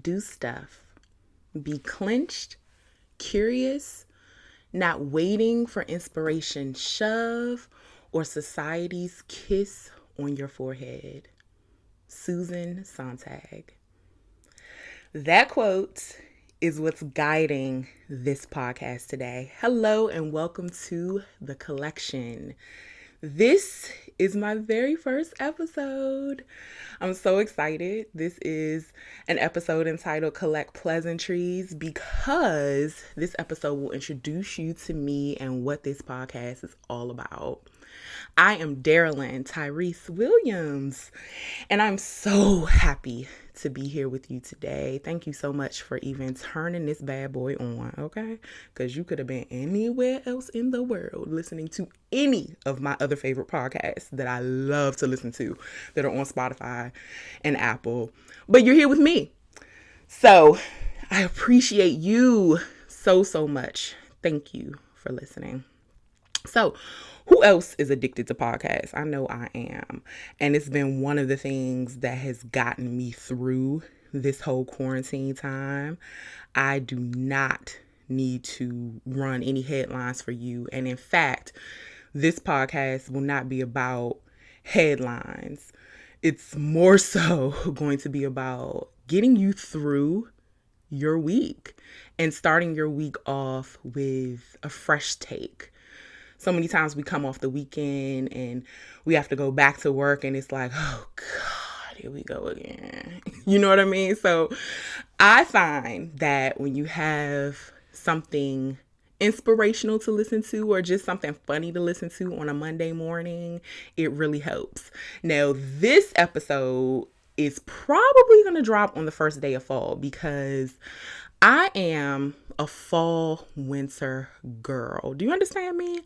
do stuff, be clenched, curious, not waiting for inspiration shove or society's kiss on your forehead. Susan Sontag. That quote is what's guiding this podcast today. Hello, and welcome to the collection. This is my very first episode. I'm so excited. This is an episode entitled Collect Pleasantries because this episode will introduce you to me and what this podcast is all about. I am Darilyn Tyrese Williams, and I'm so happy to be here with you today. Thank you so much for even turning this bad boy on, okay? Because you could have been anywhere else in the world listening to any of my other favorite podcasts that I love to listen to that are on Spotify and Apple. But you're here with me. So I appreciate you so, so much. Thank you for listening. So, who else is addicted to podcasts? I know I am. And it's been one of the things that has gotten me through this whole quarantine time. I do not need to run any headlines for you. And in fact, this podcast will not be about headlines. It's more so going to be about getting you through your week and starting your week off with a fresh take so many times we come off the weekend and we have to go back to work and it's like, oh God, here we go again. you know what I mean? So I find that when you have something inspirational to listen to or just something funny to listen to on a Monday morning, it really helps. Now, this episode is probably going to drop on the first day of fall because I am a fall winter girl. Do you understand me?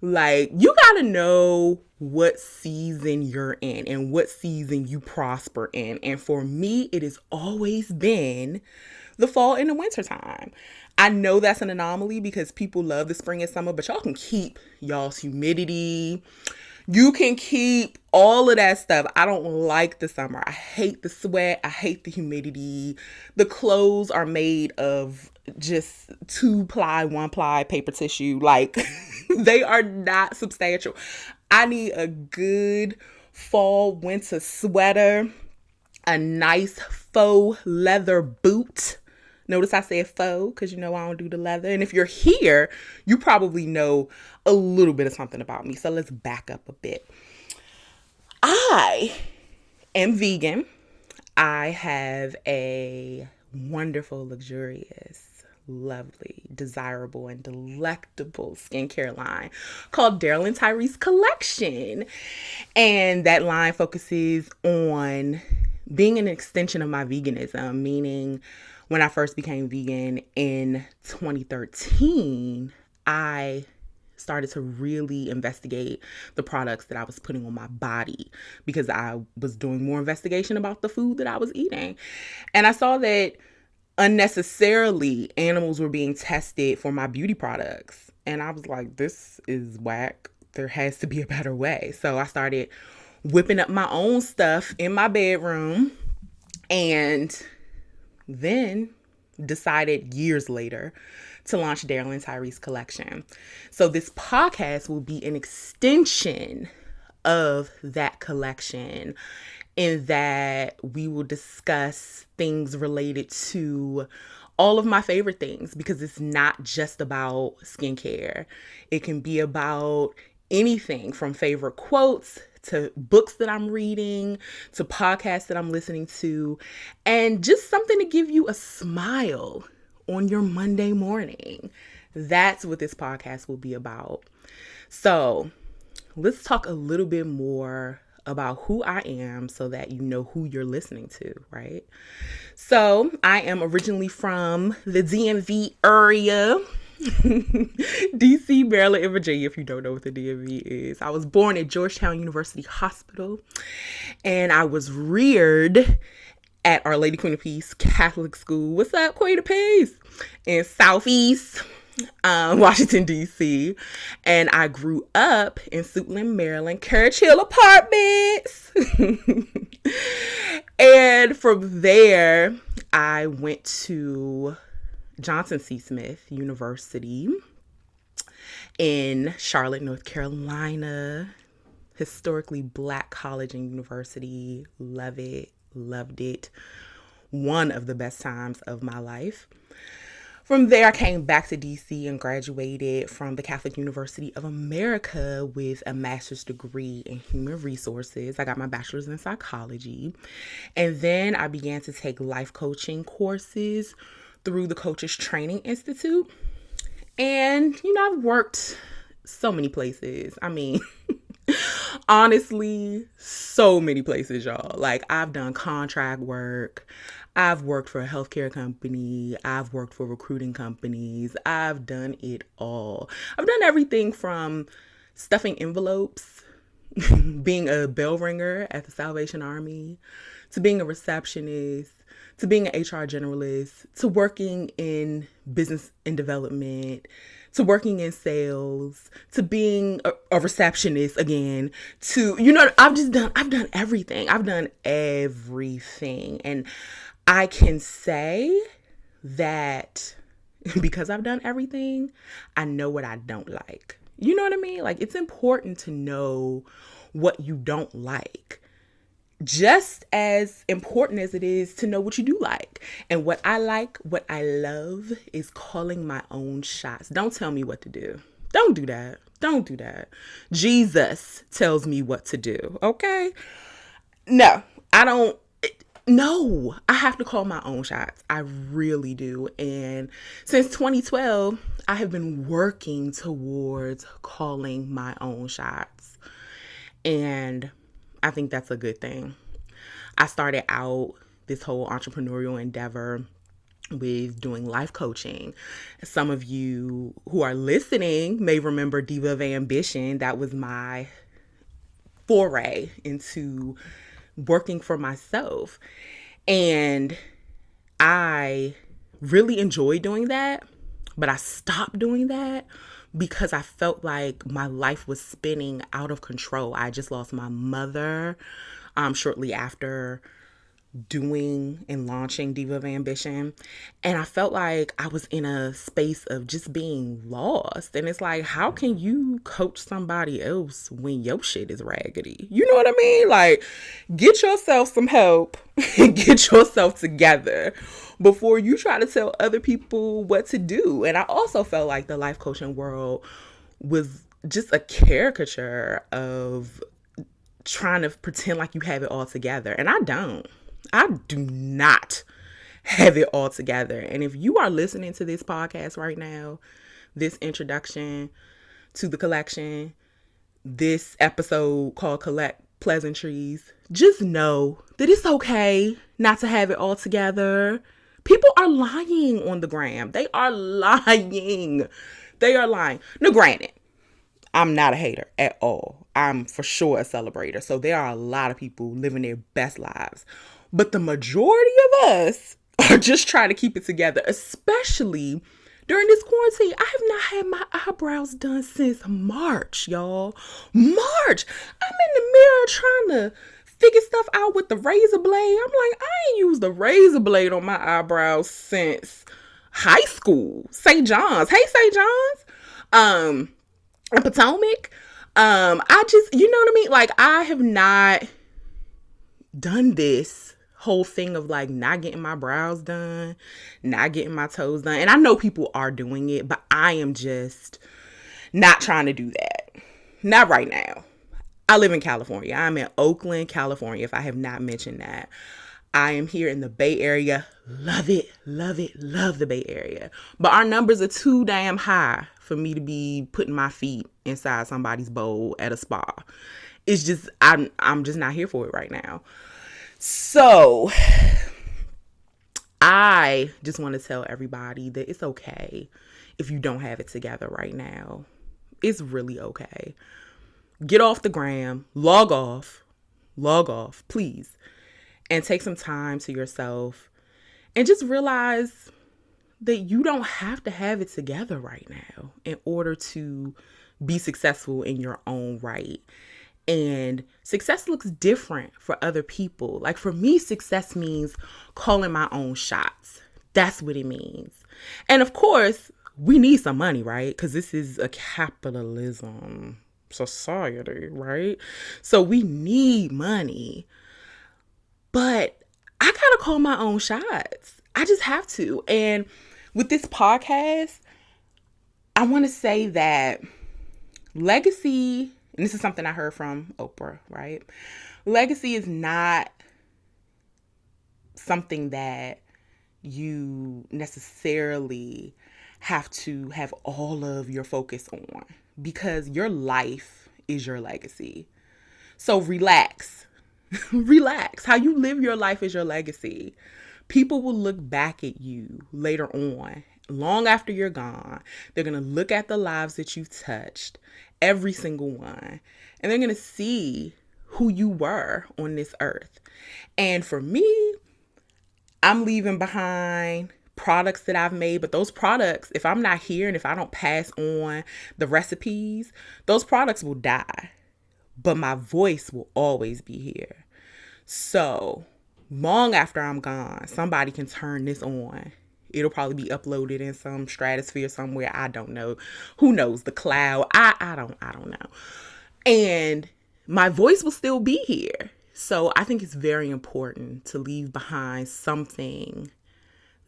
Like, you got to know what season you're in and what season you prosper in. And for me, it has always been the fall and the winter time. I know that's an anomaly because people love the spring and summer, but y'all can keep y'all's humidity, you can keep all of that stuff. I don't like the summer. I hate the sweat. I hate the humidity. The clothes are made of just two ply, one ply paper tissue. Like they are not substantial. I need a good fall winter sweater, a nice faux leather boot Notice I said faux because you know I don't do the leather. And if you're here, you probably know a little bit of something about me. So let's back up a bit. I am vegan. I have a wonderful, luxurious, lovely, desirable, and delectable skincare line called Darilyn Tyrese Collection. And that line focuses on being an extension of my veganism, meaning when I first became vegan in 2013, I started to really investigate the products that I was putting on my body because I was doing more investigation about the food that I was eating. And I saw that unnecessarily animals were being tested for my beauty products. And I was like, this is whack. There has to be a better way. So I started whipping up my own stuff in my bedroom and then decided years later to launch Darilyn Tyrese Collection. So this podcast will be an extension of that collection in that we will discuss things related to all of my favorite things because it's not just about skincare. It can be about anything from favorite quotes to books that I'm reading, to podcasts that I'm listening to, and just something to give you a smile on your Monday morning. That's what this podcast will be about. So, let's talk a little bit more about who I am so that you know who you're listening to, right? So, I am originally from the DMV area. DC, Maryland, and Virginia, if you don't know what the DMV is. I was born at Georgetown University Hospital and I was reared at Our Lady Queen of Peace Catholic School. What's up, Queen of Peace? In Southeast um, Washington, D.C. And I grew up in Suitland, Maryland, Carriage Hill Apartments. and from there, I went to Johnson C. Smith University in Charlotte, North Carolina. Historically black college and university. Love it, loved it. One of the best times of my life. From there, I came back to DC and graduated from the Catholic University of America with a master's degree in human resources. I got my bachelor's in psychology. And then I began to take life coaching courses through the Coaches Training Institute. And, you know, I've worked so many places. I mean, honestly, so many places, y'all. Like, I've done contract work. I've worked for a healthcare company. I've worked for recruiting companies. I've done it all. I've done everything from stuffing envelopes, being a bell ringer at the Salvation Army, to being a receptionist, to being an HR generalist, to working in business and development, to working in sales, to being a, a, receptionist again, to you know, I've just done I've done everything. I've done everything. And I can say that because I've done everything, I know what I don't like. You know what I mean? Like, it's important to know what you don't like. Just as important as it is to know what you do like. And what I like, what I love is calling my own shots. Don't tell me what to do. Don't do that. Don't do that. Jesus tells me what to do, okay? No, I don't no, I have to call my own shots. I really do. And since 2012, I have been working towards calling my own shots. And I think that's a good thing. I started out this whole entrepreneurial endeavor with doing life coaching. Some of you who are listening may remember Diva of Ambition. That was my foray into working for myself. And I really enjoy doing that, but I stopped doing that because I felt like my life was spinning out of control. I just lost my mother um, shortly after doing and launching Diva of Ambition. And I felt like I was in a space of just being lost. And it's like, how can you coach somebody else when your shit is raggedy? You know what I mean? Like, get yourself some help and get yourself together before you try to tell other people what to do. And I also felt like the life coaching world was just a caricature of trying to pretend like you have it all together. And I don't. I do not have it all together. And if you are listening to this podcast right now, this introduction to the collection, this episode called Collect Pleasantries, just know that it's okay not to have it all together. People are lying on the gram. They are lying. They are lying. Now, granted, I'm not a hater at all. I'm for sure a celebrator. So there are a lot of people living their best lives but the majority of us are just trying to keep it together, especially during this quarantine. I have not had my eyebrows done since March, y'all. March. I'm in the mirror trying to figure stuff out with the razor blade. I'm like, I ain't used the razor blade on my eyebrows since high school. St. John's. Hey, St. John's. Um, Potomac. Um, I just, you know what I mean? Like, I have not done this whole thing of like not getting my brows done, not getting my toes done. And I know people are doing it, but I am just not trying to do that. Not right now. I live in California. I'm in Oakland, California, if I have not mentioned that. I am here in the Bay Area. Love it, love it, love the Bay Area. But our numbers are too damn high for me to be putting my feet inside somebody's bowl at a spa. It's just I'm I'm just not here for it right now. So, I just want to tell everybody that it's okay if you don't have it together right now. It's really okay. Get off the gram, log off, log off, please, and take some time to yourself and just realize that you don't have to have it together right now in order to be successful in your own right. And success looks different for other people. Like for me, success means calling my own shots. That's what it means. And of course, we need some money, right? Because this is a capitalism society, right? So we need money. But I gotta call my own shots. I just have to. And with this podcast, I want to say that legacy, and this is something I heard from Oprah, right? Legacy is not something that you necessarily have to have all of your focus on because your life is your legacy. So relax. relax. How you live your life is your legacy. People will look back at you later on, long after you're gone. They're going to look at the lives that you've touched, every single one, and they're going to see who you were on this earth. And for me, I'm leaving behind products that I've made, but those products, if I'm not here and if I don't pass on the recipes, those products will die. But my voice will always be here. So, long after I'm gone, somebody can turn this on. It'll probably be uploaded in some stratosphere somewhere. I don't know. Who knows? The cloud. I I don't I don't know. And my voice will still be here. So I think it's very important to leave behind something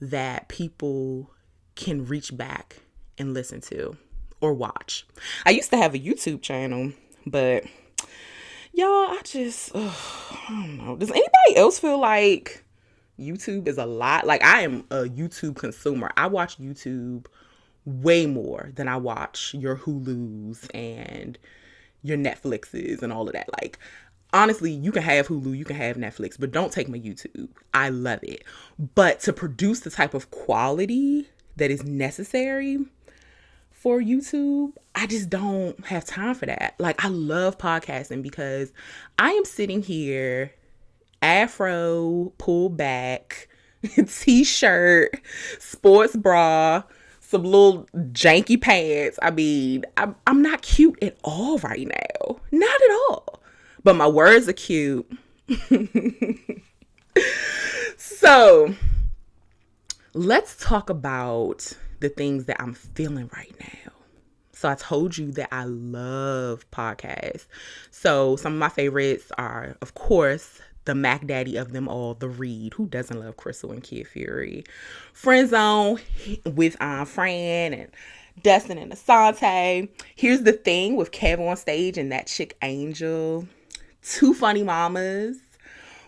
that people can reach back and listen to or watch. I used to have a YouTube channel, but y'all, I just, ugh, I don't know. Does anybody else feel like YouTube is a lot? Like, I am a YouTube consumer. I watch YouTube way more than I watch your Hulus and your Netflixes and all of that. Like, honestly, you can have Hulu, you can have Netflix, but don't take my YouTube. I love it. But to produce the type of quality that is necessary for YouTube, I just don't have time for that. Like, I love podcasting because I am sitting here, afro, pull back, t shirt, sports bra, some little janky pants. I mean, I'm, I'm not cute at all right now. Not at all but my words are cute. so let's talk about the things that I'm feeling right now. So I told you that I love podcasts. So some of my favorites are, of course, the Mac Daddy of them all, The Read, Who doesn't love Crissle and Kid Fury? Friend Zone with um, Fran and Dustin and Assante. Here's the thing with Kev on stage and that chick Angel. Two Funny Mamas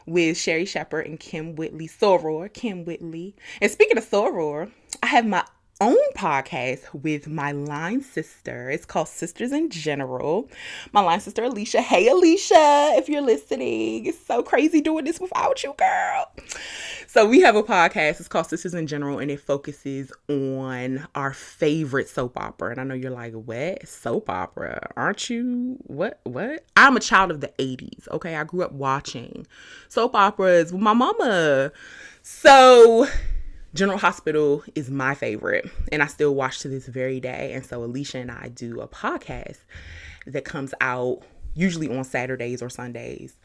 with Sherri Shepherd and Kym Whitley, Soror, Kym Whitley. And speaking of Soror, I have my own podcast with my line sister. It's called Sisters in General. My line sister Alicia. Hey Alicia, if you're listening. It's so crazy doing this without you, girl. So we have a podcast. It's called Sisters in General and it focuses on our favorite soap opera. And I know you're like, "What? Soap opera? Aren't you? What? What?" I'm a child of the 80s. Okay? I grew up watching soap operas with my mama. So General Hospital is my favorite, and I still watch to this very day. And so Alicia and I do a podcast that comes out usually on Saturdays or Sundays,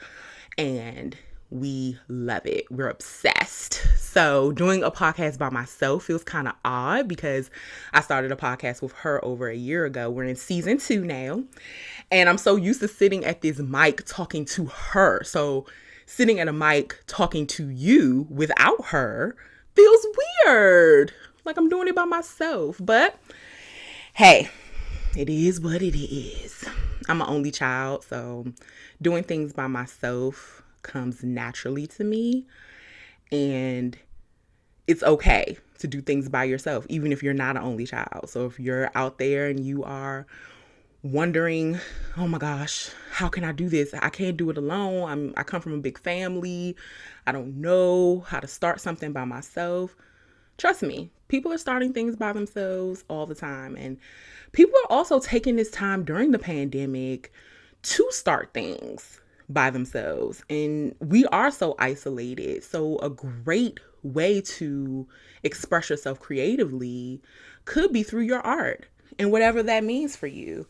and we love it. We're obsessed. So, doing a podcast by myself feels kind of odd because I started a podcast with her over a year ago. We're in season two now, and I'm so used to sitting at this mic talking to her. So, sitting at a mic talking to you without her feels weird. Like I'm doing it by myself. But hey, it is what it is. I'm an only child, so doing things by myself comes naturally to me. And it's okay to do things by yourself, even if you're not an only child. So if you're out there and you are wondering, oh my gosh, how can I do this? I can't do it alone. I'm I come from a big family. I don't know how to start something by myself. Trust me, people are starting things by themselves all the time and people are also taking this time during the pandemic to start things by themselves. And we are so isolated. So a great way to express yourself creatively could be through your art and whatever that means for you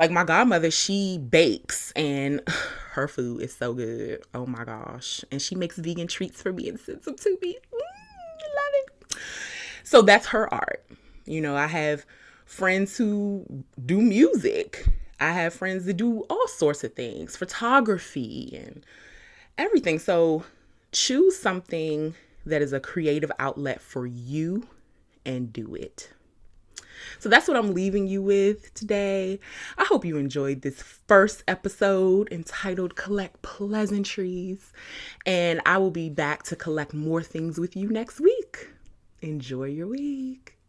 like my godmother, she bakes and her food is so good. Oh my gosh. And she makes vegan treats for me and sends them to me. Mm, love it. So that's her art. You know, I have friends who do music. I have friends that do all sorts of things, photography and everything. So choose something that is a creative outlet for you and do it. So that's what I'm leaving you with today. I hope you enjoyed this first episode entitled Collect Pleasantries. And I will be back to collect more things with you next week. Enjoy your week.